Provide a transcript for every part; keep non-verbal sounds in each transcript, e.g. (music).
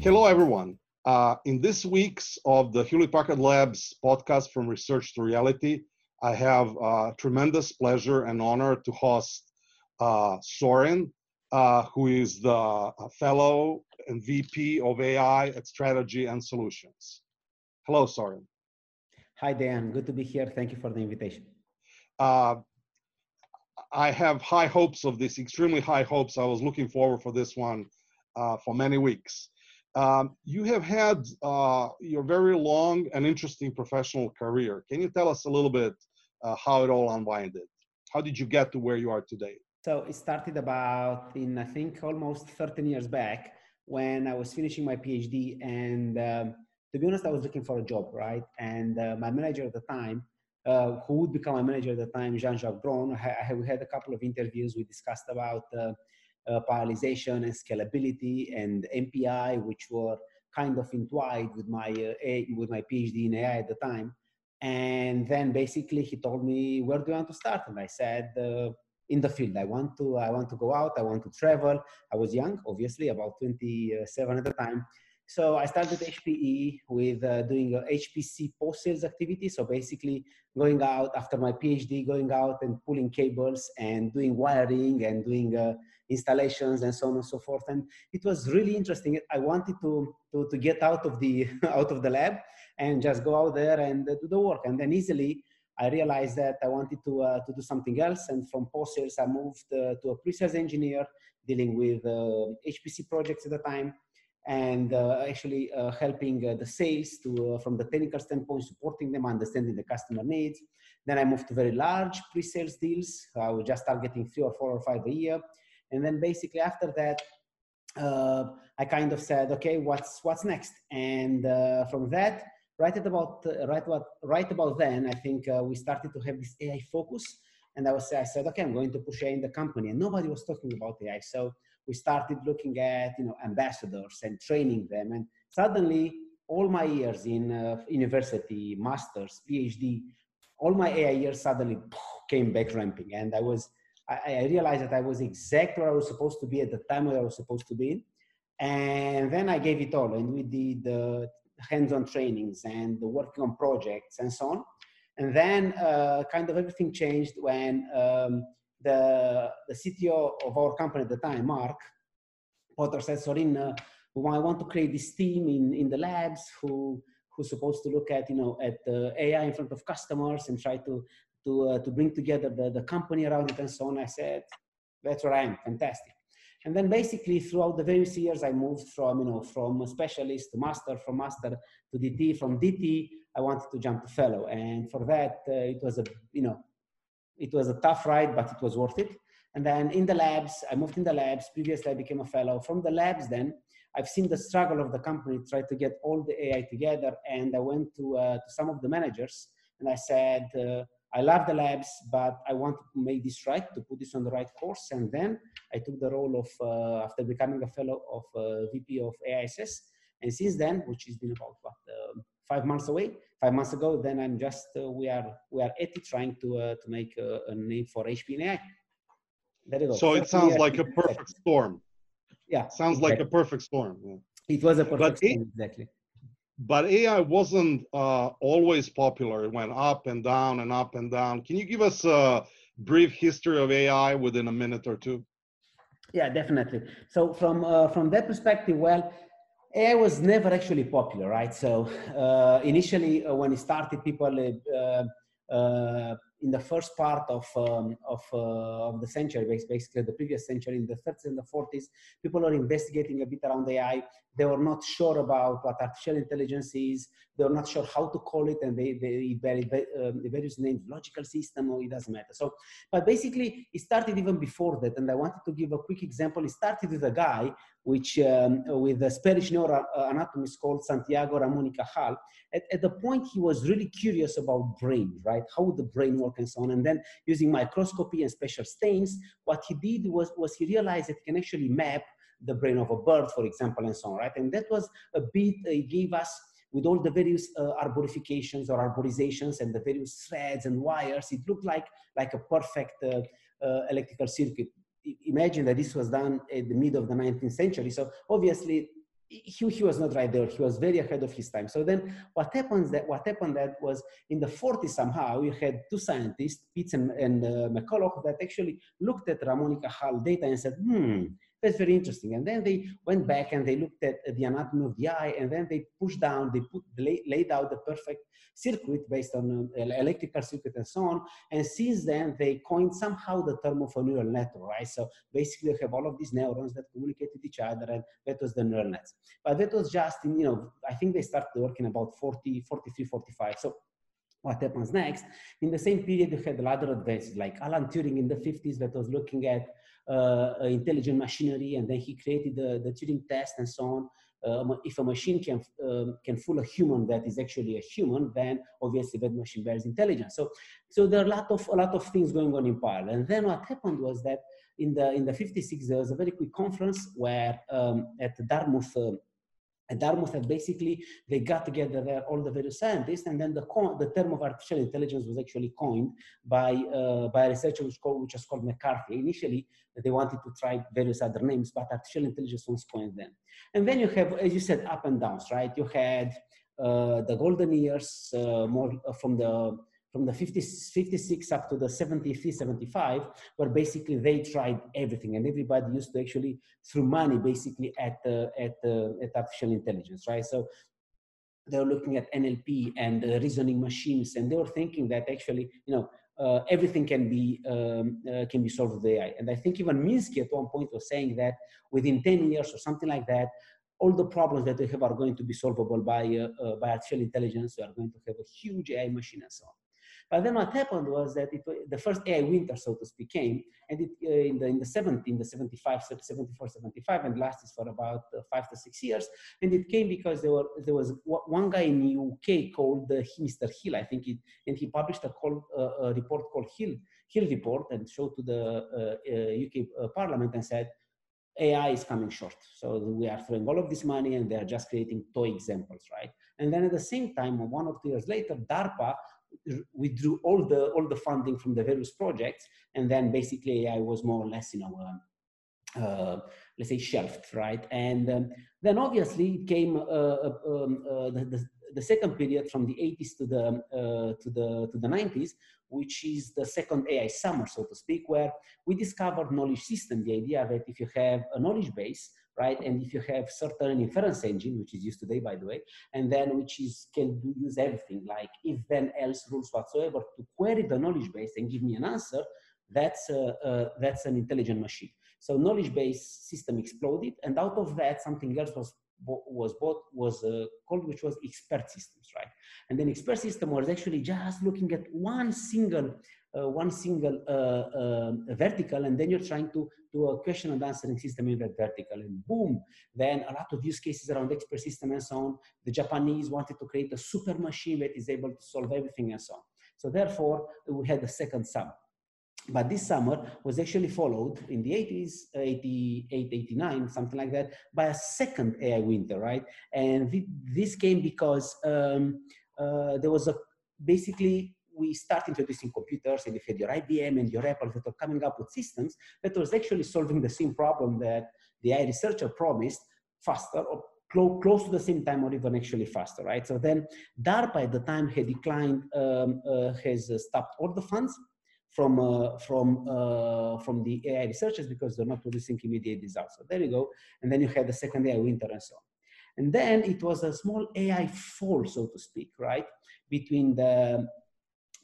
Hello, everyone. Uh, in this week's of the Hewlett Packard Labs podcast from research to reality, I have uh, tremendous pleasure and honor to host uh, Sorin, uh, who is the uh, fellow and VP of AI at Strategy and Solutions. Hello, Sorin. Hi, Dan. Good to be here. Thank you for the invitation. Uh, I have high hopes of this, extremely high hopes. I was looking forward for this one uh, for many weeks. Um, you have had uh, your very long and interesting professional career. Can you tell us a little bit uh, how it all unwinded? How did you get to where you are today? So it started about in I think almost 13 years back when I was finishing my PhD, and um, to be honest, I was looking for a job, right? And uh, my manager at the time, uh, who would become my manager at the time, Jean-Jacques Braun, we had a couple of interviews. We discussed about uh, uh, parallelization and scalability and MPI, which were kind of entwined with my uh, a, with my PhD in AI at the time. And then basically he told me, "Where do you want to start?" And I said, uh, "In the field. I want to. I want to go out. I want to travel." I was young, obviously, about 27 at the time. So I started HPE with uh, doing HPC post-sales activity. So basically going out after my PhD, going out and pulling cables and doing wiring and doing uh, installations and so on and so forth. And it was really interesting. I wanted to, to, to get out of the, (laughs) out of the lab and just go out there and uh, do the work. And then easily I realized that I wanted to, uh, to do something else. And from post-sales, I moved uh, to a pre-sales engineer dealing with HPC uh, projects at the time and uh, actually uh, helping uh, the sales to, from the technical standpoint, supporting them, understanding the customer needs. Then I moved to very large pre-sales deals. I was just targeting three or four or five a year. And then basically after that, uh, I kind of said, okay, what's what's next? And uh, from that, right at about uh, right what right about then, I think we started to have this AI focus. And I was I said, okay, I'm going to push AI in the company, and nobody was talking about AI. So we started looking at you know ambassadors and training them and suddenly all my years in uh, university masters phd all my ai years suddenly came back ramping and i was I, I, realized that i was exactly where i was supposed to be at the time where i was supposed to be and then i gave it all and we did the hands-on trainings and working on projects and so on and then uh, kind of everything changed when um, the, the CTO of our company at the time, Mark Potter said, Sorin, uh, I want to create this team in, in the labs who, who's supposed to look at, you know, at uh, AI in front of customers and try to, to, uh, to bring together the, the company around it and so on. I said, that's where I am, fantastic. And then basically throughout the various years, I moved from, you know, from a specialist to master, from master to DT, from DT, I wanted to jump to fellow. And for that, uh, it was a, you know, it was a tough ride, but it was worth it. And then in the labs, I moved in the labs. Previously, I became a fellow. From the labs, then I've seen the struggle of the company try to get all the AI together. And I went to, uh, to some of the managers and I said, uh, I love the labs, but I want to make this right, to put this on the right course. And then I took the role of, uh, after becoming a fellow of uh, VP of AISS. And since then, which has been about what, um, five months away, five months ago, then I'm just uh, we are we are at it trying to uh, to make a, a, name for HP and AI. There you go. So it sounds like a perfect storm. Yeah, sounds exactly. like a perfect storm. Yeah. It was a perfect but storm, exactly. But AI wasn't uh, always popular. It went up and down and up and down. Can you give us a brief history of AI within a minute or two? Yeah, definitely. So from uh, from that perspective, well, AI was never actually popular, right? So uh, initially, uh, when it started, people uh, uh in the first part of um, of, uh, of the century, basically the previous century, in the 30s and the 40s, people are investigating a bit around AI. They were not sure about what artificial intelligence is. They were not sure how to call it, and they they, they, um, various names, logical system, or it doesn't matter. So, but basically, it started even before that. And I wanted to give a quick example. It started with a guy which um, with a Spanish neuroanatomist called Santiago Ramon y Cajal. At, at the point, he was really curious about brain, right? How would the brain work and so on. And then using microscopy and special stains, what he did was, was he realized that he can actually map the brain of a bird, for example, and so on, right? And that was a bit, uh, he gave us with all the various uh, arborifications or arborizations and the various threads and wires, it looked like, like a perfect uh, uh, electrical circuit. Imagine that this was done at the mid of the 19th century. So obviously he, he was not right there. He was very ahead of his time. So then what happens that what happened that was in the 40s somehow you had two scientists, Pitts and, and uh, McCulloch, that actually looked at Ramon y Cajal data and said, hmm, that's very interesting. And then they went back and they looked at the anatomy of the eye, and then they pushed down, they put laid out the perfect circuit based on uh, electrical circuit and so on. And since then, they coined somehow the term of a neural network, right? So basically, you have all of these neurons that communicate with each other, and that was the neural nets. But that was just in, you know, I think they started working about 40, 43, 45. So what happens next. In the same period, you had a lot of advances, like Alan Turing in the 50s that was looking at intelligent machinery, and then he created the, the Turing test and so on. Uh, if a machine can um, can fool a human that is actually a human, then obviously that machine bears intelligence. So, so there are a lot of a lot of things going on in parallel. And then what happened was that in the in the 56 there was a very quick conference where um, at Dartmouth. Uh, at Dartmouth, and basically they got together there, all the various scientists, and then the, the term of artificial intelligence was actually coined by, uh, by a researcher which, called, which was called McCarthy. Initially, they wanted to try various other names, but artificial intelligence was coined then. And then you have, as you said, up and downs, right? You had uh, the golden years, uh, more uh, from the from the 50, 56 up to the 73, 75, where basically they tried everything and everybody used to actually throw money basically at, uh, at, uh, at artificial intelligence, right? So they were looking at NLP and uh, reasoning machines, and they were thinking that actually, you know, uh, everything can be um, uh, can be solved with AI. And I think even Minsky at one point was saying that within 10 years or something like that, all the problems that we have are going to be solvable by uh, by artificial intelligence. We are going to have a huge AI machine and so on. But then what happened was that it, the first AI winter, so to speak, came, and it, uh, in the in the 70, in the 75, 74, 75, and lasted for about uh, five to six years. And it came because there were there was one guy in the UK called uh, Mr. Hill, I think, it, and he published a, call, uh, a report called Hill Hill Report and showed to the UK uh, uh, Parliament and said. AI is coming short. So we are throwing all of this money and they're just creating toy examples, right? And then at the same time, one or two years later, DARPA withdrew all the all the funding from the various projects, and then basically I was more or less, you know, uh, uh, let's say shelved, right? And um, then obviously came uh, uh um, uh, the, the, the, second period from the 80s to the uh, to the to the 90s, which is the second AI summer, so to speak, where we discovered knowledge system. The idea that if you have a knowledge base right? And if you have certain inference engine, which is used today, by the way, and then which is can use everything like if then else rules whatsoever to query the knowledge base and give me an answer, that's a, that's an intelligent machine. So knowledge base system exploded, and out of that, something else was was bought was uh, called which was expert systems right and then expert system was actually just looking at one single uh, one single uh, uh, vertical, and then you're trying to do a question and answering system in that vertical, and boom, then a lot of use cases around expert system and so on. The Japanese wanted to create a super machine that is able to solve everything and so on. So therefore, we had the second summer. But this summer was actually followed in the 80s, 88, 89, something like that, by a second AI winter, right? And th this came because um, uh, there was a basically we start introducing computers and you had your IBM and your Apple that are coming up with systems that was actually solving the same problem that the AI researcher promised faster or close, close to the same time or even actually faster, right? So then DARPA at the time had declined, um, uh, has stopped all the funds from, uh, from, uh, from the AI researchers because they're not producing immediate results. So there you go. And then you had the second AI winter and so on. And then it was a small AI fall, so to speak, right? Between the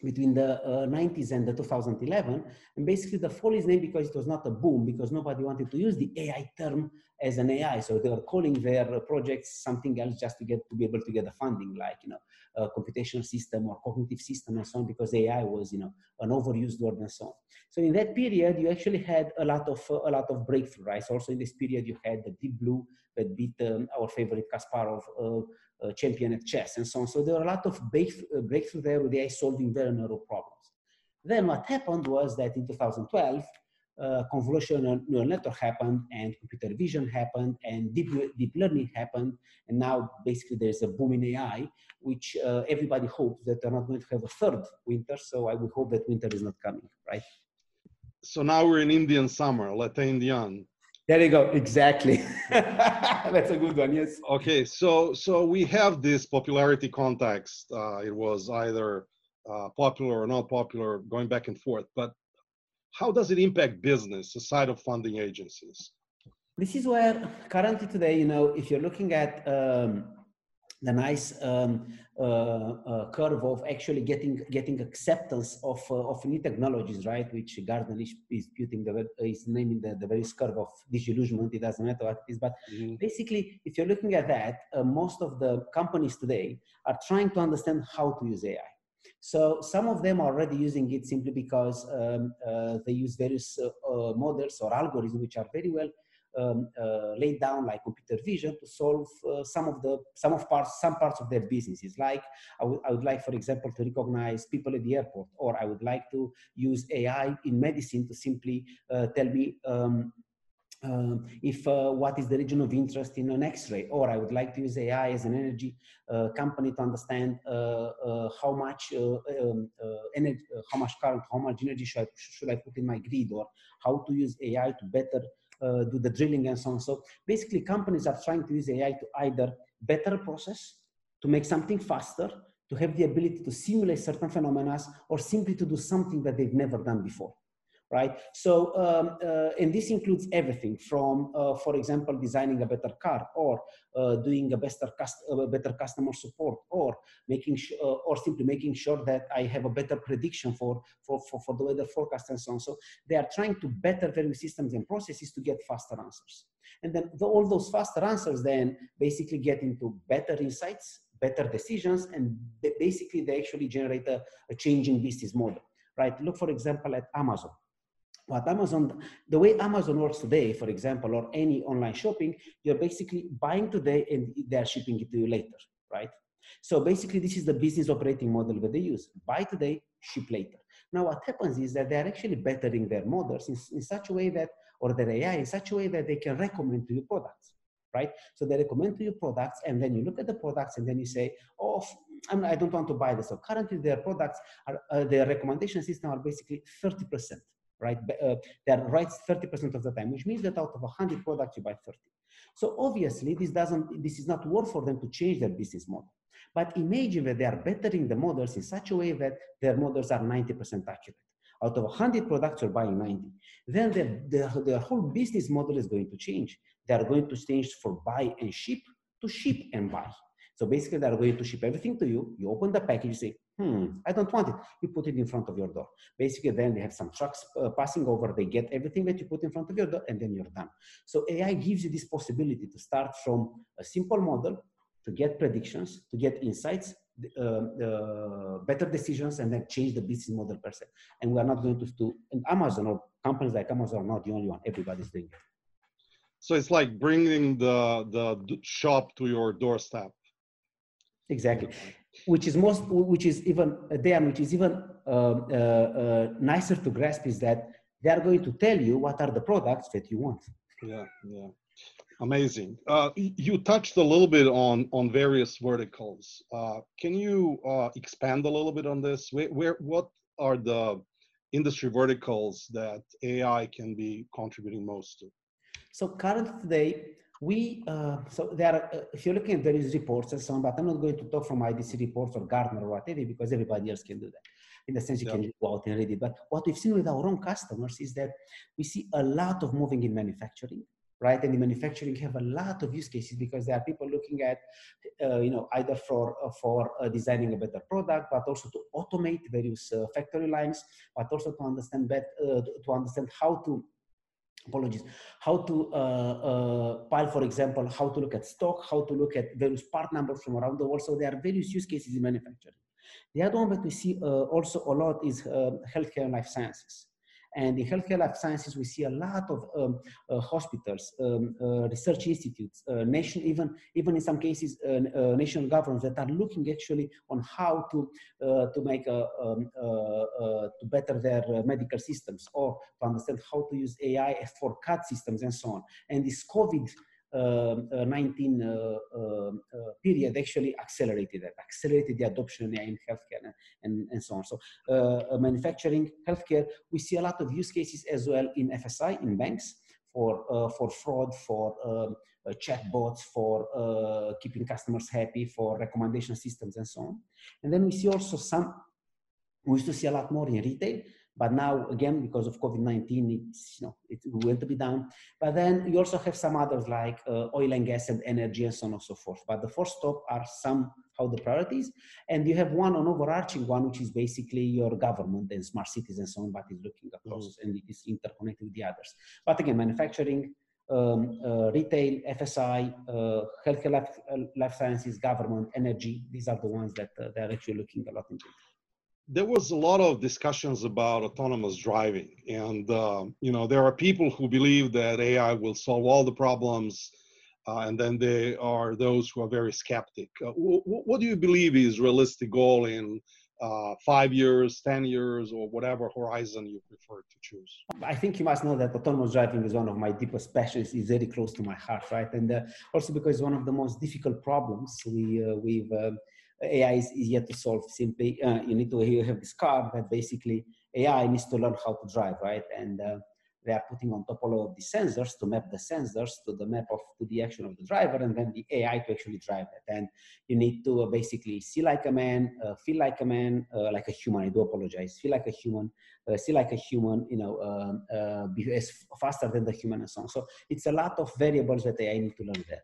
between the uh, 90s and the 2011. And basically the fall is named because it was not a boom, because nobody wanted to use the AI term as an AI. So they were calling their projects something else just to get to be able to get the funding, like, you know, computational system or cognitive system and so on, because AI was, you know, an overused word and so on. So in that period, you actually had a lot of, uh, a lot of breakthrough, right? So also in this period, you had the Deep Blue that beat um, our favorite Kasparov, uh, uh, champion at chess and so on. So there are a lot of uh, breakthrough there with AI solving very narrow problems. Then what happened was that in 2012, uh, convolutional neural network happened and computer vision happened and deep, deep learning happened. And now basically there's a boom in AI, which uh, everybody hopes that they're not going to have a third winter. So I would hope that winter is not coming, right? So now we're in Indian summer, l'été indien. There you go. Exactly. (laughs) That's a good one. Yes. Okay. So so we have this popularity context. Uh, it was either uh, popular or not popular, going back and forth. But how does it impact business aside of funding agencies? This is where currently today, you know, if you're looking at um, the nice um, uh, uh, curve of actually getting getting acceptance of uh, of new technologies, right? Which Gartner is, is putting the is naming the, the various curve of disillusionment. It doesn't matter what it is, but mm-hmm. basically, if you're looking at that, uh, most of the companies today are trying to understand how to use AI. So some of them are already using it simply because um, uh, they use various uh, models or algorithms which are very well um, uh, laid down like computer vision to solve uh, some of the some of parts some parts of their businesses. Like I would, I would like for example to recognize people at the airport or i would like to use ai in medicine to simply uh, tell me um, um, if uh, what is the region of interest in an X-ray, or I would like to use AI as an energy uh, company to understand uh, how much um, energy, how much current, how much energy should I, should I put in my grid, or how to use AI to better uh, do the drilling and so on. So basically companies are trying to use AI to either better process, to make something faster, to have the ability to simulate certain phenomena, or simply to do something that they've never done before right? So, um, uh, and this includes everything from, uh, for example, designing a better car or uh, doing a better, cust- a better customer support or making uh, or simply making sure that I have a better prediction for, for, for, for the weather forecast and so on. So they are trying to better various systems and processes to get faster answers. And then the, all those faster answers then basically get into better insights, better decisions, and basically they actually generate a, a changing business model, right? Look, for example, at Amazon what Amazon, the way Amazon works today, for example, or any online shopping, you're basically buying today and they're shipping it to you later, right? So basically, this is the business operating model that they use: buy today, ship later. Now, what happens is that they're actually bettering their models in, in such a way that, or their AI in such a way that they can recommend to you products, right? So they recommend to you products, and then you look at the products, and then you say, "Oh, I'm, I do not want to buy this." So currently, their products are uh, their recommendation system are basically 30 percent right? Uh, they're right 30% of the time, which means that out of 100 products, you buy 30. So obviously, this doesn't, this is not worth for them to change their business model. But imagine that they are bettering the models in such a way that their models are 90% accurate. Out of 100 products, you're buying 90. Then their, their, their whole business model is going to change. They are going to change for buy and ship to ship and buy. So basically, they're going to ship everything to you. You open the package, you say, hmm, I don't want it. You put it in front of your door. Basically, then they have some trucks uh, passing over. They get everything that you put in front of your door, and then you're done. So AI gives you this possibility to start from a simple model to get predictions, to get insights, uh, uh, better decisions, and then change the business model per se. And we are not going to do, and Amazon or companies like Amazon are not the only one. Everybody's doing it. So it's like bringing the the shop to your doorstep exactly. Which is most which is even then which is even uh, uh, uh, nicer to grasp is that they are going to tell you what are the products that you want. Yeah yeah. Amazing. Uh, you touched a little bit on on various verticals. Uh, can you uh, expand a little bit on this? Where, where what are the industry verticals that ai can be contributing most to? So currently today we uh, so there are, uh, if you're looking at various reports and so on but i'm not going to talk from idc reports or gartner or whatever because everybody else can do that. In the sense you yeah. can go out and read it. But what we've seen with our own customers is that we see a lot of moving in manufacturing right? And in manufacturing have a lot of use cases because there are people looking at uh, you know either for uh, for uh, designing a better product but also to automate various uh, factory lines but also to understand better to understand how to apologies, how to uh, uh, pile, for example, how to look at stock, how to look at various part numbers from around the world. So there are various use cases in manufacturing. The other one that we see uh, also a lot is uh, healthcare and life sciences. And in healthcare life sciences, we see a lot of um, uh, hospitals, um, uh, research institutes, uh, nation, even even in some cases, uh, uh, national governments that are looking actually on how to uh, to make a, um, to better their medical systems or to understand how to use AI for CAD systems and so on. And this COVID 19 uh, um, uh, period actually accelerated that, accelerated the adoption in healthcare and, and, and so on. So manufacturing, healthcare, we see a lot of use cases as well in FSI, in banks, for, for fraud, for um, uh, chatbots, for uh, keeping customers happy, for recommendation systems and so on. And then we see also some, we used to see a lot more in retail, but now again, because of COVID-19, it's, you know, it went to be down. But then you also have some others like uh, oil and gas and energy and so on and so forth. But the first top are somehow the priorities. And you have one, an overarching one, which is basically your government and smart cities and so on, but it's looking across and it is interconnected with the others. But again, manufacturing, um, uh, retail, FSI, uh, healthcare, life, uh, life, sciences, government, energy. These are the ones that uh, they're actually looking a lot into there was a lot of discussions about autonomous driving. And uh, you know there are people who believe that ai will solve all the problems uh, and then there are those who are very skeptic. Uh, what do you believe is realistic goal in uh, five years ten years or whatever horizon you prefer to choose? I think you must know that autonomous driving is one of my deepest passions. It's very close to my heart right? And uh, also because it's one of the most difficult problems we uh, we've AI is, yet to solve. Simply, uh, you need to you have this car that basically AI needs to learn how to drive, right? And uh, they are putting on top all of the sensors to map the sensors to the map of to the action of the driver, and then the AI to actually drive it. And you need to uh, basically see like a man, uh, feel like a man, uh, like a human. I do apologize. Feel like a human, uh, see like a human. You know, um, be as faster than the human and so on. So it's a lot of variables that AI need to learn there.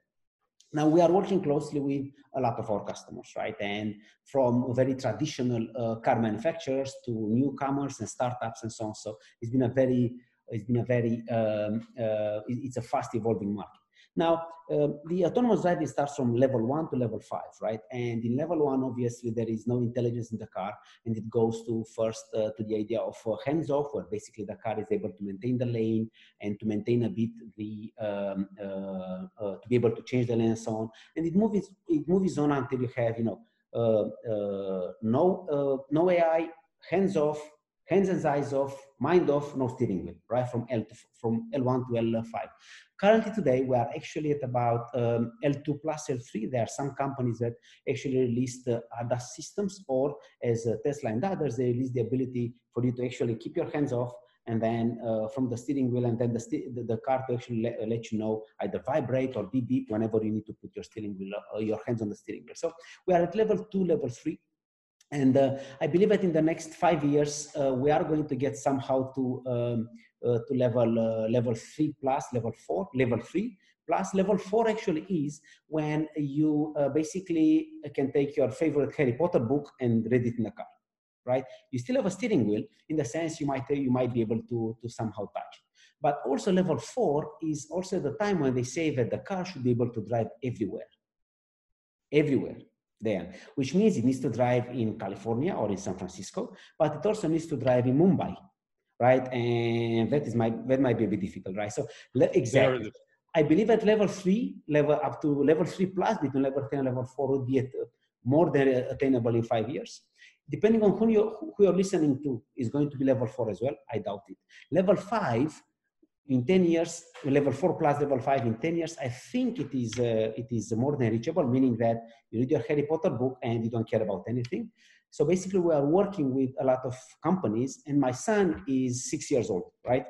Now we are working closely with a lot of our customers, right? And from very traditional uh, car manufacturers to newcomers and startups and so on. So it's been a very, it's been a very, um, uh, it's a fast evolving market. Now, uh, the autonomous driving starts from level one to level five, right? And in level one, obviously, there is no intelligence in the car, and it goes to first uh, to the idea of uh, hands off, where basically the car is able to maintain the lane and to maintain a bit the um, uh, be able to change the lane and so on. And it moves it moves on until you have you know uh, no no AI, hands off, hands and eyes off, mind off, no steering wheel, right? From L to, from L1 to L5. Currently today, we are actually at about um, L2 plus L3. There are some companies that actually released uh, ADAS systems or as uh, Tesla and others, they release the ability for you to actually keep your hands off and then uh, from the steering wheel and then the, the, the, car to actually let, let, you know either vibrate or beep beep whenever you need to put your steering wheel, uh, your hands on the steering wheel. So we are at level two, level three. And uh, I believe that in the next five years, uh, we are going to get somehow to um, uh, to level uh, level three plus level four, level three plus level four actually is when you basically can take your favorite Harry Potter book and read it in the car, right? You still have a steering wheel in the sense you might you might be able to to somehow touch it. But also level four is also the time when they say that the car should be able to drive everywhere, everywhere there, which means it needs to drive in California or in San Francisco, but it also needs to drive in Mumbai right? And that is my that might be a bit difficult, right? So exactly. I believe at level three, level up to level three plus between level 10 and level four would be at, uh, more than attainable in five years. Depending on who, you, who you're listening to is going to be level four as well. I doubt it. Level five in 10 years, level four plus level five in 10 years, I think it is, uh, it is more than reachable, meaning that you read your Harry Potter book and you don't care about anything. So basically, we are working with a lot of companies, and my son is six years old, right?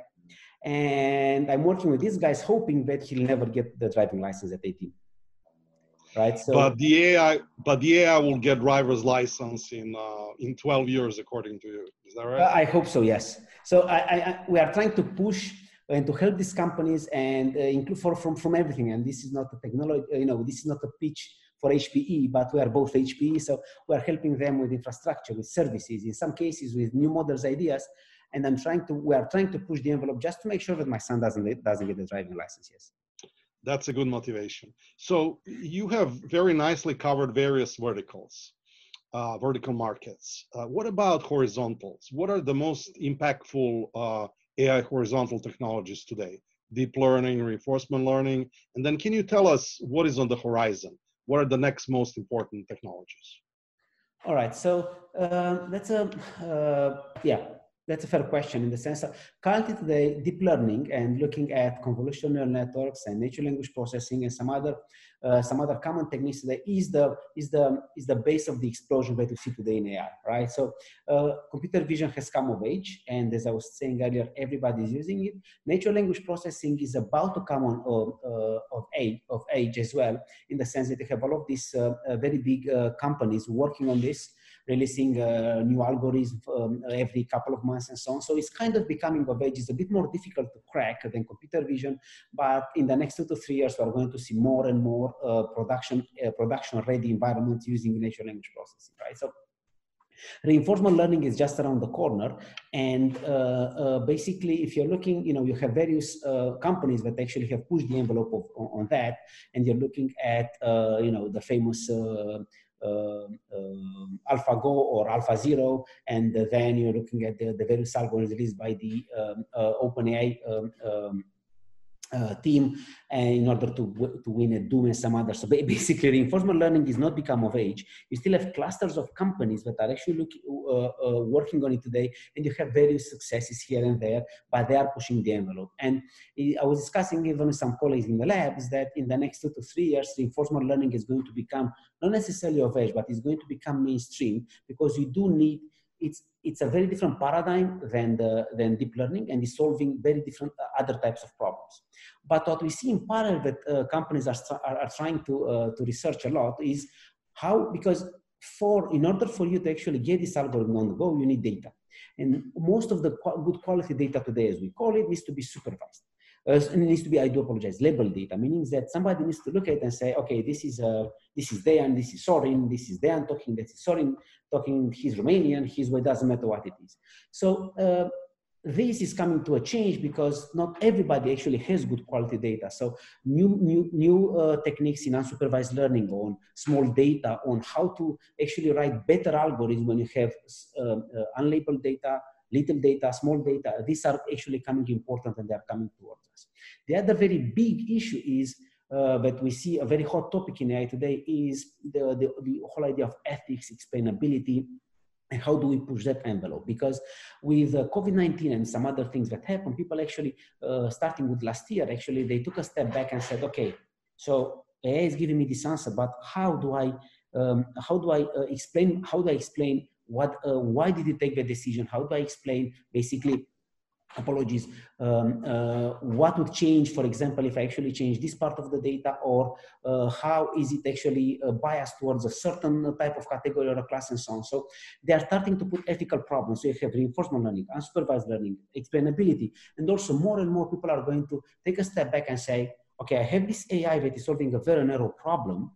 And I'm working with these guys, hoping that he'll never get the driving license at 18. Right. So, but the AI, but the AI will get driver's license in uh, in 12 years, according to you. Is that right? I hope so. Yes. So I, I, we are trying to push and to help these companies and uh, include for, from from everything. And this is not a technology. You know, this is not a pitch for HPE, but we are both HPE. So we are helping them with infrastructure, with services, in some cases with new models, ideas. And I'm trying to, we are trying to push the envelope just to make sure that my son doesn't, doesn't get the driving license, yes. That's a good motivation. So you have very nicely covered various verticals, uh, vertical markets. Uh, what about horizontals? What are the most impactful uh, AI horizontal technologies today? Deep learning, reinforcement learning, and then can you tell us what is on the horizon? what are the next most important technologies? All right, so uh, that's a uh, yeah, that's a fair question in the sense that currently today, deep learning and looking at convolutional neural networks and natural language processing and some other uh, some other common techniques today is the is the is the base of the explosion that we see today in AI, right? So uh, computer vision has come of age, and as I was saying earlier, everybody is using it. Natural language processing is about to come on uh, of age of age as well, in the sense that you have all of these uh, uh, very big uh, companies working on this releasing uh, new algorithms um, every couple of months and so on. So it's kind of becoming of age. It's a bit more difficult to crack than computer vision, but in the next two to three years, we're going to see more and more uh, production uh, production ready environments using natural language processing, right? So reinforcement learning is just around the corner and uh, uh, basically if you're looking you know you have various uh, companies that actually have pushed the envelope of, on, on, that and you're looking at uh, you know the famous uh, AlphaGo or AlphaZero, and then you're looking at the, the various algorithms released by the um, uh, OpenAI um, um, uh, team and in order to, to win a Doom and some others. So (laughs) basically, reinforcement learning is not become of age. You still have clusters of companies that are actually looking, uh, uh, working on it today, and you have various successes here and there, but they are pushing the envelope. And I was discussing even with some colleagues in the labs that in the next two to three years, reinforcement learning is going to become not necessarily of age, but it's going to become mainstream because you do need it's it's a very different paradigm than the than deep learning and is solving very different uh, other types of problems. But what we see in parallel that uh, companies are, are, are, trying to uh, to research a lot is how because for in order for you to actually get this algorithm on the go you need data. And most of the good quality data today as we call it needs to be supervised uh, it needs to be, I do apologize, label data, meaning that somebody needs to look at it and say, okay, this is uh, this is Dejan, this is Sorin, this is Dejan talking, this is Sorin talking, he's Romanian, he's what doesn't matter what it is. So uh, this is coming to a change because not everybody actually has good quality data. So new new new uh, techniques in unsupervised learning on small data on how to actually write better algorithms when you have uh, uh, unlabeled data little data, small data, these are actually coming important and they are coming towards us. The other very big issue is uh, that we see a very hot topic in AI today is the, the, the whole idea of ethics, explainability, and how do we push that envelope? Because with uh, COVID-19 and some other things that happened, people actually, uh, starting with last year, actually, they took a step back and said, okay, so AI is giving me this answer, but how do I, um, how do I uh, explain, how do I explain what uh, why did you take the decision? How do i explain basically apologies? Um, uh, what would change for example if i actually change this part of the data or uh, how is it actually uh, biased towards a certain type of category or a class and so on? So they are starting to put ethical problems. So you have reinforcement learning unsupervised learning explainability and also more and more people are going to take a step back and say okay i have this ai that is solving a very narrow problem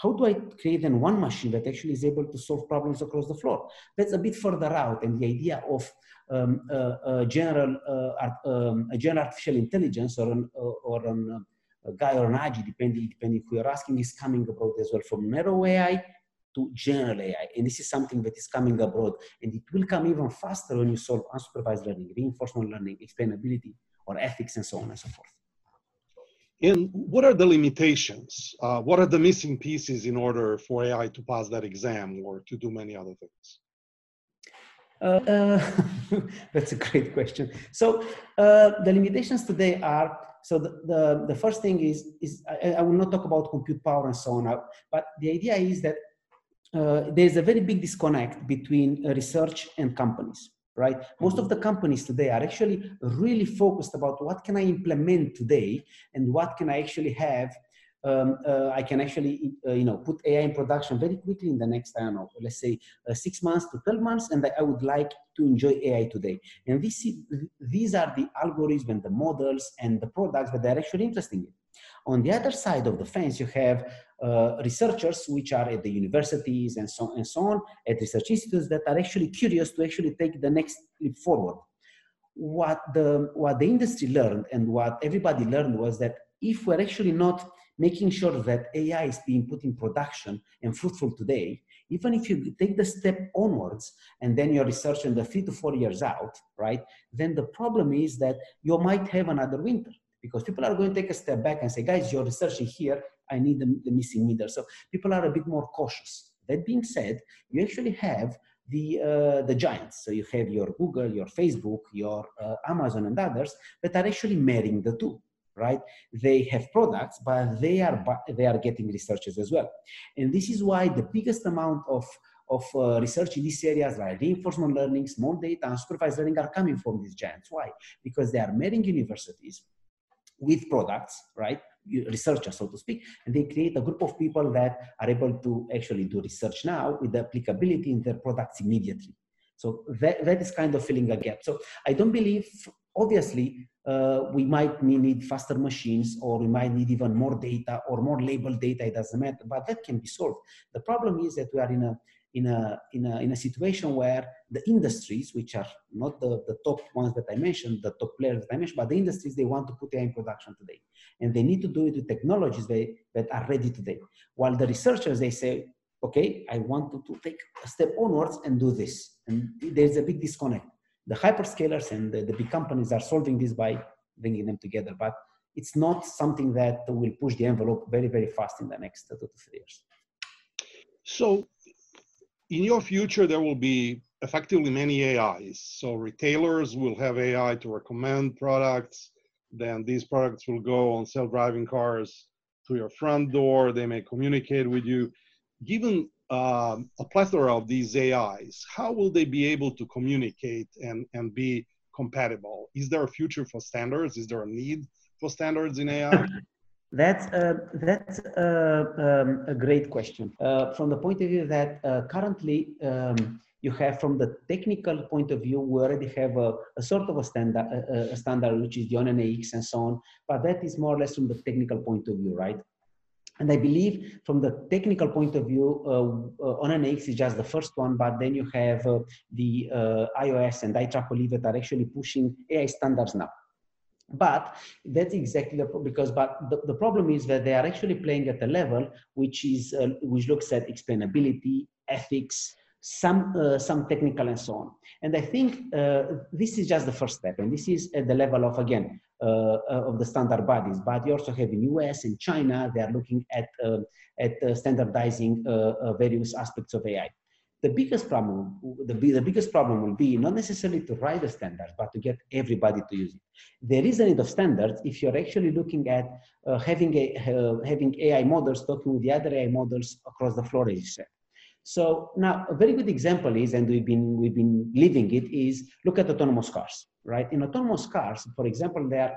how do I create then one machine that actually is able to solve problems across the floor? That's a bit further out, and the idea of um, uh, uh, general, uh, um, a general artificial intelligence or an, uh, or an, uh, a guy or an AGI, depending, depending who you're asking, is coming abroad as well from narrow AI to general AI. And this is something that is coming abroad, and it will come even faster when you solve unsupervised learning, reinforcement learning, explainability, or ethics, and so on and so forth. And what are the limitations? Uh, what are the missing pieces in order for AI to pass that exam or to do many other things? Uh, (laughs) that's a great question. So uh, the limitations today are so the, the, the, first thing is is I, I, will not talk about compute power and so on, but the idea is that uh, there is a very big disconnect between research and companies right? Most of mm-hmm. the companies today are actually really focused about what can I implement today and what can I actually have. Um, uh, I can actually, uh, you know, put AI in production very quickly in the next, I don't know, let's say uh, six months to 12 months, and I would like to enjoy AI today. And this, these are the algorithms and the models and the products that they're actually interested in. On the other side of the fence, you have uh, researchers which are at the universities and so, and so on, at research institutes that are actually curious to actually take the next leap forward. What the, what the industry learned and what everybody learned was that if we're actually not making sure that AI is being put in production and fruitful today, even if you take the step onwards and then you're researching the three to four years out, right, then the problem is that you might have another winter because people are going to take a step back and say, guys, you're researching here. I need the, the missing middle. So people are a bit more cautious. That being said, you actually have the uh, the giants. So you have your Google, your Facebook, your uh, Amazon, and others that are actually marrying the two. Right? They have products, but they are they are getting researchers as well, and this is why the biggest amount of of uh, research in these areas like reinforcement learning, small data, and supervised learning are coming from these giants. Why? Because they are marrying universities with products, right? Researchers, so to speak, and they create a group of people that are able to actually do research now with the applicability in their products immediately. So that, that is kind of filling a gap. So I don't believe, obviously, uh, we might need faster machines or we might need even more data or more label data, it doesn't matter, but that can be solved. The problem is that we are in a in a, in a, in a situation where the industries, which are not the, the top ones that I mentioned, the top players that I mentioned, but the industries, they want to put AI in production today. And they need to do it with technologies they, that are ready today. While the researchers, they say, okay, I want to, to take a step onwards and do this. And there's a big disconnect. The hyperscalers and the, the big companies are solving this by bringing them together. But it's not something that will push the envelope very, very fast in the next two to three years. So in your future, there will be effectively many AIs. So retailers will have AI to recommend products. Then these products will go on self-driving cars to your front door. They may communicate with you. Given um, a plethora of these AIs, how will they be able to communicate and, and be compatible? Is there a future for standards? Is there a need for standards in AI? (laughs) That's a, that's a, um, a great question. Uh, from the point of view that uh, currently um, you have, from the technical point of view, we already have a, a sort of a standard, a, a, standard which is the ONNX and so on. But that is more or less from the technical point of view, right? And I believe from the technical point of view, uh, uh, ONNX is just the first one, but then you have uh, the uh, ISO and IEEE that are actually pushing AI standards now but that's exactly the because but the, the problem is that they are actually playing at a level which is uh, which looks at explainability ethics some uh, some technical and so on. And i think uh, this is just the first step. And this is at the level of again uh, uh, of the standard bodies. But you also have in us and china they are looking at uh, at standardizing various aspects of ai the biggest problem the, the biggest problem will be not necessarily to write the standards but to get everybody to use it. There is a need of standards if you're actually looking at uh, having a uh, having ai models talking with the other ai models across the floor as you said. So now a very good example is and we've been we've been living it is look at autonomous cars right? In autonomous cars for example there are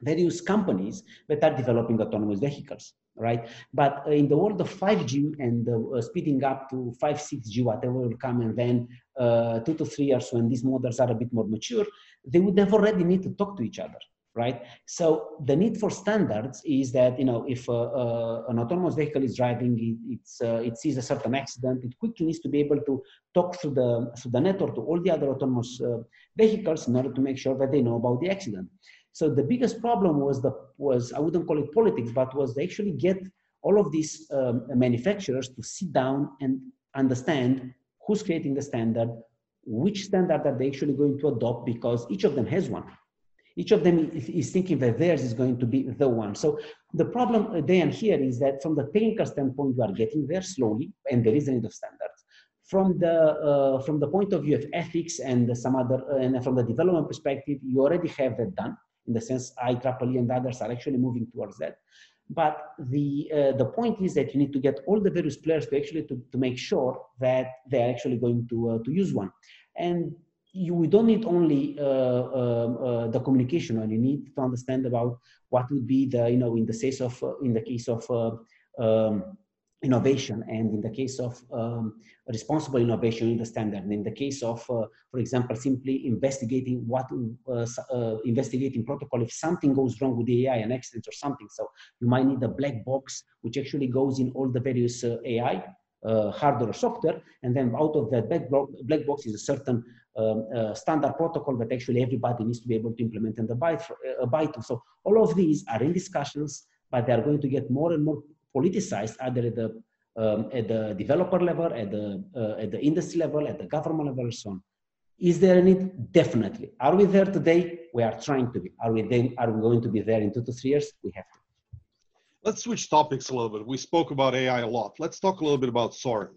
various companies that are developing autonomous vehicles right? But uh, in the world of 5G and uh, speeding up to 5, 6G, whatever will come, and then uh, two to three years when these models are a bit more mature, they would have already need to talk to each other, right? So the need for standards is that, you know, if uh, uh, an autonomous vehicle is driving, it, uh, it sees a certain accident, it quickly needs to be able to talk through the, through the network to all the other autonomous vehicles in order to make sure that they know about the accident. So the biggest problem was the was I wouldn't call it politics, but was they actually get all of these um, manufacturers to sit down and understand who's creating the standard, which standard are they actually going to adopt, because each of them has one. Each of them is thinking that theirs is going to be the one. So the problem then here is that from the technical standpoint, we are getting there slowly, and there is a need of standards. From the uh, from the point of view of ethics and some other, uh, and from the development perspective, you already have that done in the sense IEEE and others are actually moving towards that. But the, uh, the point is that you need to get all the various players to actually to, to make sure that they're actually going to, uh, to use one. And you, we don't need only uh, um, uh, the communication, and you need to understand about what would be the, you know, in the case of, uh, in the case of uh, um, innovation and in the case of um, responsible innovation in the standard and in the case of uh, for example simply investigating what uh, uh, investigating protocol if something goes wrong with the ai an accident or something. So you might need a black box which actually goes in all the various uh, ai uh, hardware or software and then out of that black, black box is a certain um, uh, standard protocol that actually everybody needs to be able to implement and abide, for, abide to. So all of these are in discussions but they are going to get more and more politicized either at the um, at the developer level, at the uh, at the industry level, at the government level, and so on. Is there a need? Definitely. Are we there today? We are trying to be. Are we then? Are we going to be there in two to three years? We have to. Let's switch topics a little bit. We spoke about AI a lot. Let's talk a little bit about Sorin.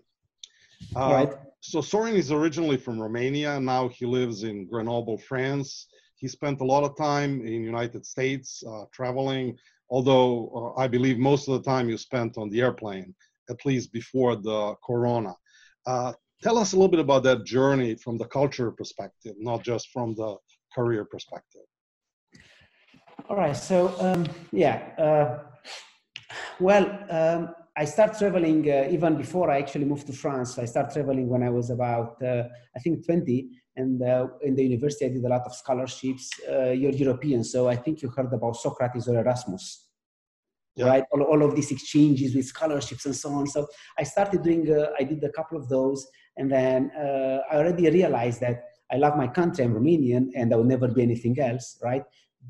Uh, right. So Sorin is originally from Romania. Now he lives in Grenoble, France. He spent a lot of time in United States uh, traveling, although uh, I believe most of the time you spent on the airplane, at least before the corona. Uh, tell us a little bit about that journey from the culture perspective, not just from the career perspective. All right. So um, yeah. Uh, well, um, I started traveling uh, even before I actually moved to France. I started traveling when I was about, uh, I think, 20. And uh, in the university, I did a lot of scholarships. Uh, you're European, so I think you heard about Socrates or Erasmus, yeah. right? All, all of these exchanges with scholarships and so on. So I started doing, uh, I did a couple of those. And then uh, I already realized that I love my country, I'm Romanian, and I will never be anything else, right?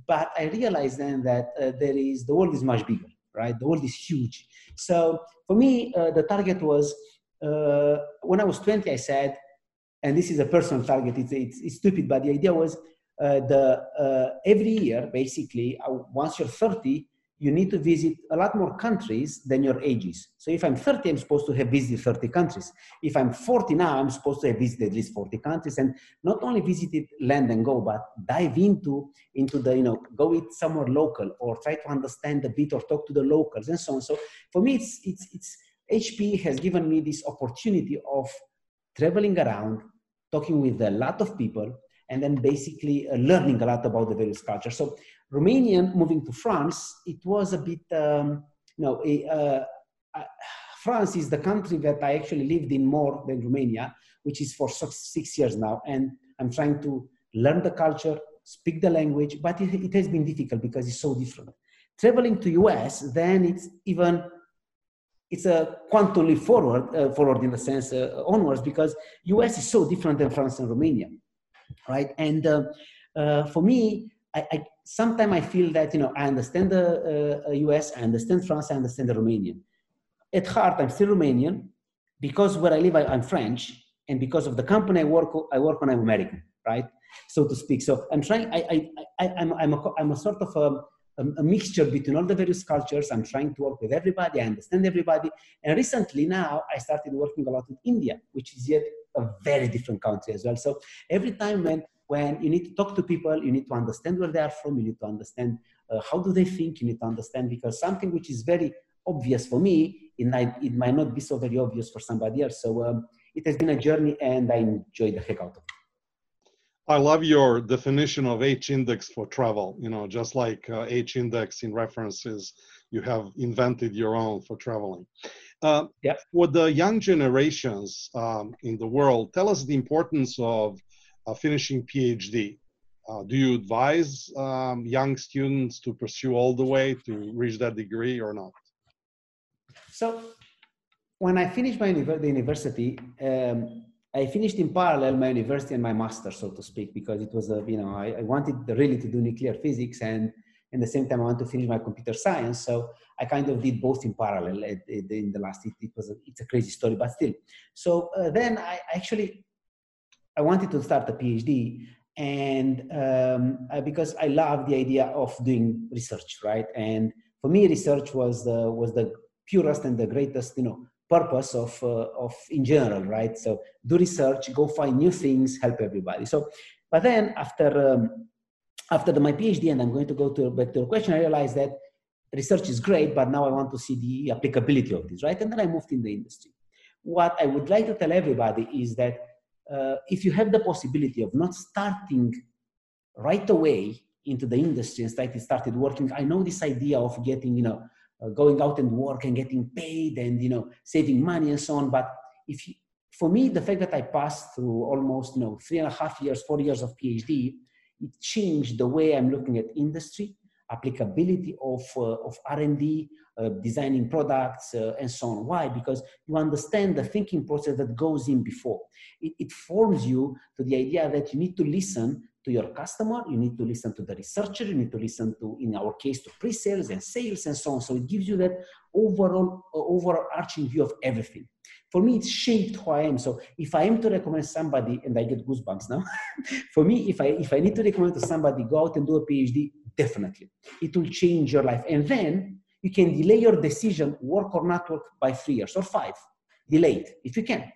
But I realized then that there is, the world is much bigger right? The world is huge. So for me, uh, the target was uh, when I was 20, I said, and this is a personal target, it's, it's, it's stupid, but the idea was uh, the, uh, every year, basically, uh, once you're 30, you need to visit a lot more countries than your ages. So if I'm 30, I'm supposed to have visited 30 countries. If I'm 40 now, I'm supposed to have visited at least 40 countries and not only visited land and go, but dive into, into the, you know, go it somewhere local or try to understand a bit or talk to the locals and so on. So for me, it's, it's, it's, HP has given me this opportunity of traveling around, talking with a lot of people, and then basically uh, learning a lot about the various cultures. So Romanian moving to France, it was a bit, um, you know, uh, uh, France is the country that I actually lived in more than Romania, which is for six years now. And I'm trying to learn the culture, speak the language, but it, it has been difficult because it's so different. Traveling to US, then it's even it's a quantum leap forward, uh, forward in a sense uh, onwards because US is so different than France and Romania, right? And uh, uh for me, I, I sometimes I feel that, you know, I understand the US, uh, I understand France, I understand the Romanian. At heart, I'm still Romanian because where I live, I, am French. And because of the company I work, I work on, I'm American, right? So to speak. So I'm trying, I, I, I, I'm, I'm, a, I'm a sort of a, a, a mixture between all the various cultures. I'm trying to work with everybody. I understand everybody. And recently now I started working a lot with India, which is yet a very different country as well. So every time when when you need to talk to people, you need to understand where they are from, you need to understand uh, how do they think, you need to understand because something which is very obvious for me, it might, it might not be so very obvious for somebody else. So um, it has been a journey and I enjoy the heck out of it. I love your definition of H index for travel. You know, just like uh, H index in references, you have invented your own for traveling. Uh, yeah. For the young generations um, in the world, tell us the importance of uh, finishing PhD. Uh, do you advise um, young students to pursue all the way to reach that degree or not? So, when I finished my the university, um, I finished in parallel my university and my master, so to speak, because it was a you know I, I wanted really to do nuclear physics and at the same time I want to finish my computer science. So I kind of did both in parallel in the last. It, it was a, it's a crazy story, but still. So uh, then I actually I wanted to start a PhD, and um, because I love the idea of doing research, right? And for me, research was the was the purest and the greatest, you know, purpose of uh, of in general, right? So do research, go find new things, help everybody. So, but then after um, after the, my PhD, and I'm going to go to back to the question, I realized that research is great, but now I want to see the applicability of this, right? And then I moved in the industry. What I would like to tell everybody is that uh, if you have the possibility of not starting right away into the industry and started, started working, I know this idea of getting, you know, uh, going out and work and getting paid and, you know, saving money and so on. But if you, for me, the fact that I passed through almost, you know, three and a half years, four years of PhD, it changed the way I'm looking at industry, applicability of, uh, of R&D, uh, designing products uh, and so on. Why? Because you understand the thinking process that goes in before. It, it forms you to the idea that you need to listen to your customer, you need to listen to the researcher, you need to listen to, in our case, to pre-sales and sales and so on. So it gives you that overall, uh, overarching view of everything. For me, it's shaped who I am. So if I am to recommend somebody, and I get goosebumps now, (laughs) for me, if I if I need to recommend to somebody, go out and do a PhD, definitely. It will change your life. And then you can delay your decision, work or not work, by three years or five. Delayed, if you can.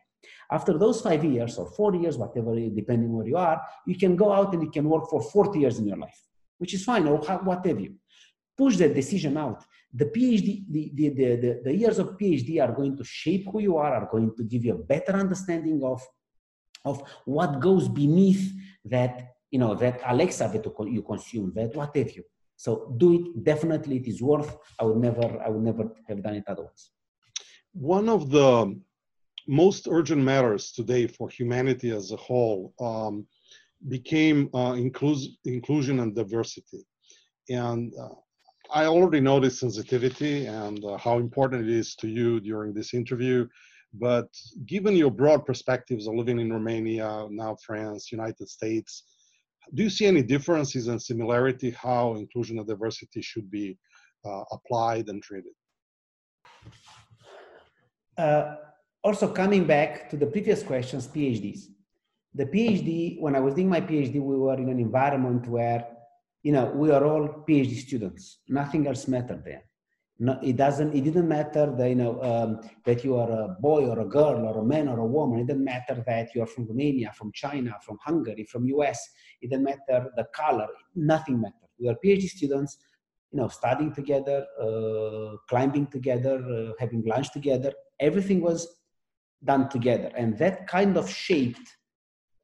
After those five years or four years, whatever, depending where you are, you can go out and you can work for 40 years in your life, which is fine, or whatever you. Push that decision out. The PhD, the, the, the, the, years of PhD are going to shape who you are, are going to give you a better understanding of, of what goes beneath that, you know, that Alexa that you consume, that whatever you. So do it. Definitely, it is worth. I would never, I would never have done it otherwise. One of the most urgent matters today for humanity as a whole um, became uh, inclus- inclusion and diversity. And uh, I already know this sensitivity and uh, how important it is to you during this interview. But given your broad perspectives of living in Romania, now France, United States, do you see any differences and similarity how inclusion and diversity should be uh, applied and treated? Also coming back to the previous questions, PhDs. The PhD, when I was doing my PhD, we were in an environment where, you know, we are all PhD students. Nothing else mattered there. No, it doesn't. It didn't matter that you know um, that you are a boy or a girl or a man or a woman. It didn't matter that you are from Romania, from China, from Hungary, from US. It didn't matter the color. Nothing mattered. We are PhD students, you know, studying together, uh, climbing together, uh, having lunch together. Everything was done together. And that kind of shaped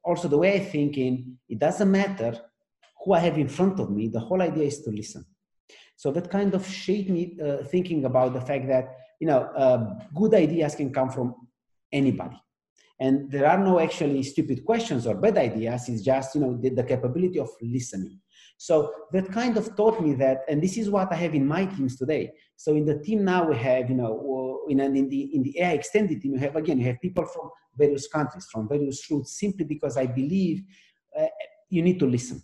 also the way I think in it doesn't matter who I have in front of me, the whole idea is to listen. So that kind of shaped me uh, thinking about the fact that, you know, uh, good ideas can come from anybody. And there are no actually stupid questions or bad ideas. It's just, you know, the, the capability of listening. So that kind of taught me that, and this is what I have in my teams today. So in the team now we have, you know, in, in the in the AI extended team, you have again, you have people from various countries, from various roots, simply because I believe uh, you need to listen,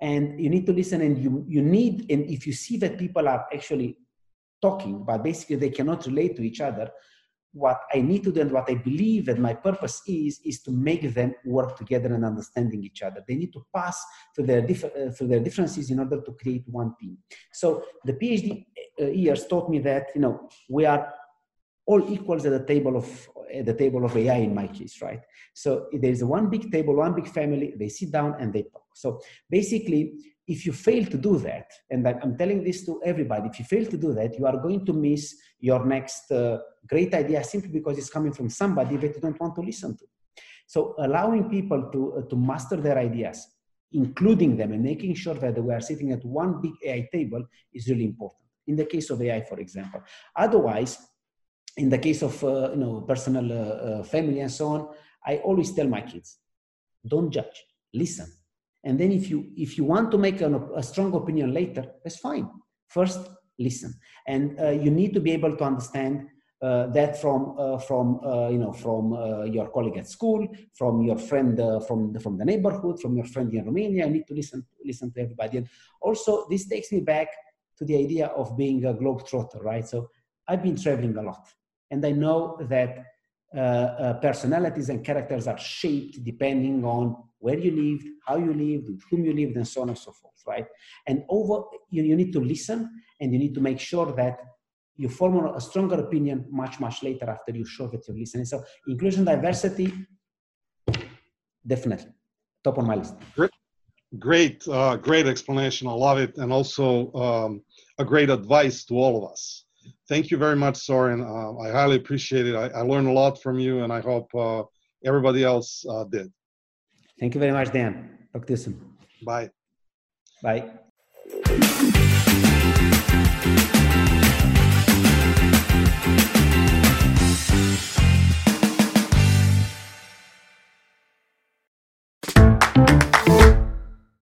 and you need to listen, and you you need, and if you see that people are actually talking, but basically they cannot relate to each other, what I need to do and what I believe and my purpose is, is to make them work together and understanding each other. They need to pass through their, dif- uh, through their differences in order to create one team. So the PhD uh, years taught me that, you know, we are all equals at the table of at the table of AI in my case, right? So there's one big table, one big family, they sit down and they talk. So basically, if you fail to do that, and I'm telling this to everybody, if you fail to do that, you are going to miss your next uh, great idea simply because it's coming from somebody that you don't want to listen to. So allowing people to, uh, to master their ideas, including them and making sure that we are sitting at one big AI table is really important. In the case of AI, for example. Otherwise, in the case of uh, you know personal uh, uh, family and so on, I always tell my kids, don't judge, listen and then if you if you want to make an, a strong opinion later that's fine first listen. And uh, you need to be able to understand uh, that from uh, from uh, you know from uh, your colleague at school from your friend uh, from the, from the neighborhood from your friend in romania. You need to listen listen to everybody. And also this takes me back to the idea of being a globetrotter right? So i've been traveling a lot. And i know that personalities and characters are shaped depending on where you lived, how you lived, with whom you lived, and so on and so forth, right? And over, you, you need to listen and you need to make sure that you form a stronger opinion much, much later after you show that you're listening. So inclusion, diversity, definitely top on my list. Great, great, uh, great explanation. I love it, and also um, a great advice to all of us. Thank you very much, Sorin. Uh, I highly appreciate it. I, I, learned a lot from you, and I hope uh, everybody else uh, did. Thank you very much, Dan. Talk to you soon. Bye. Bye.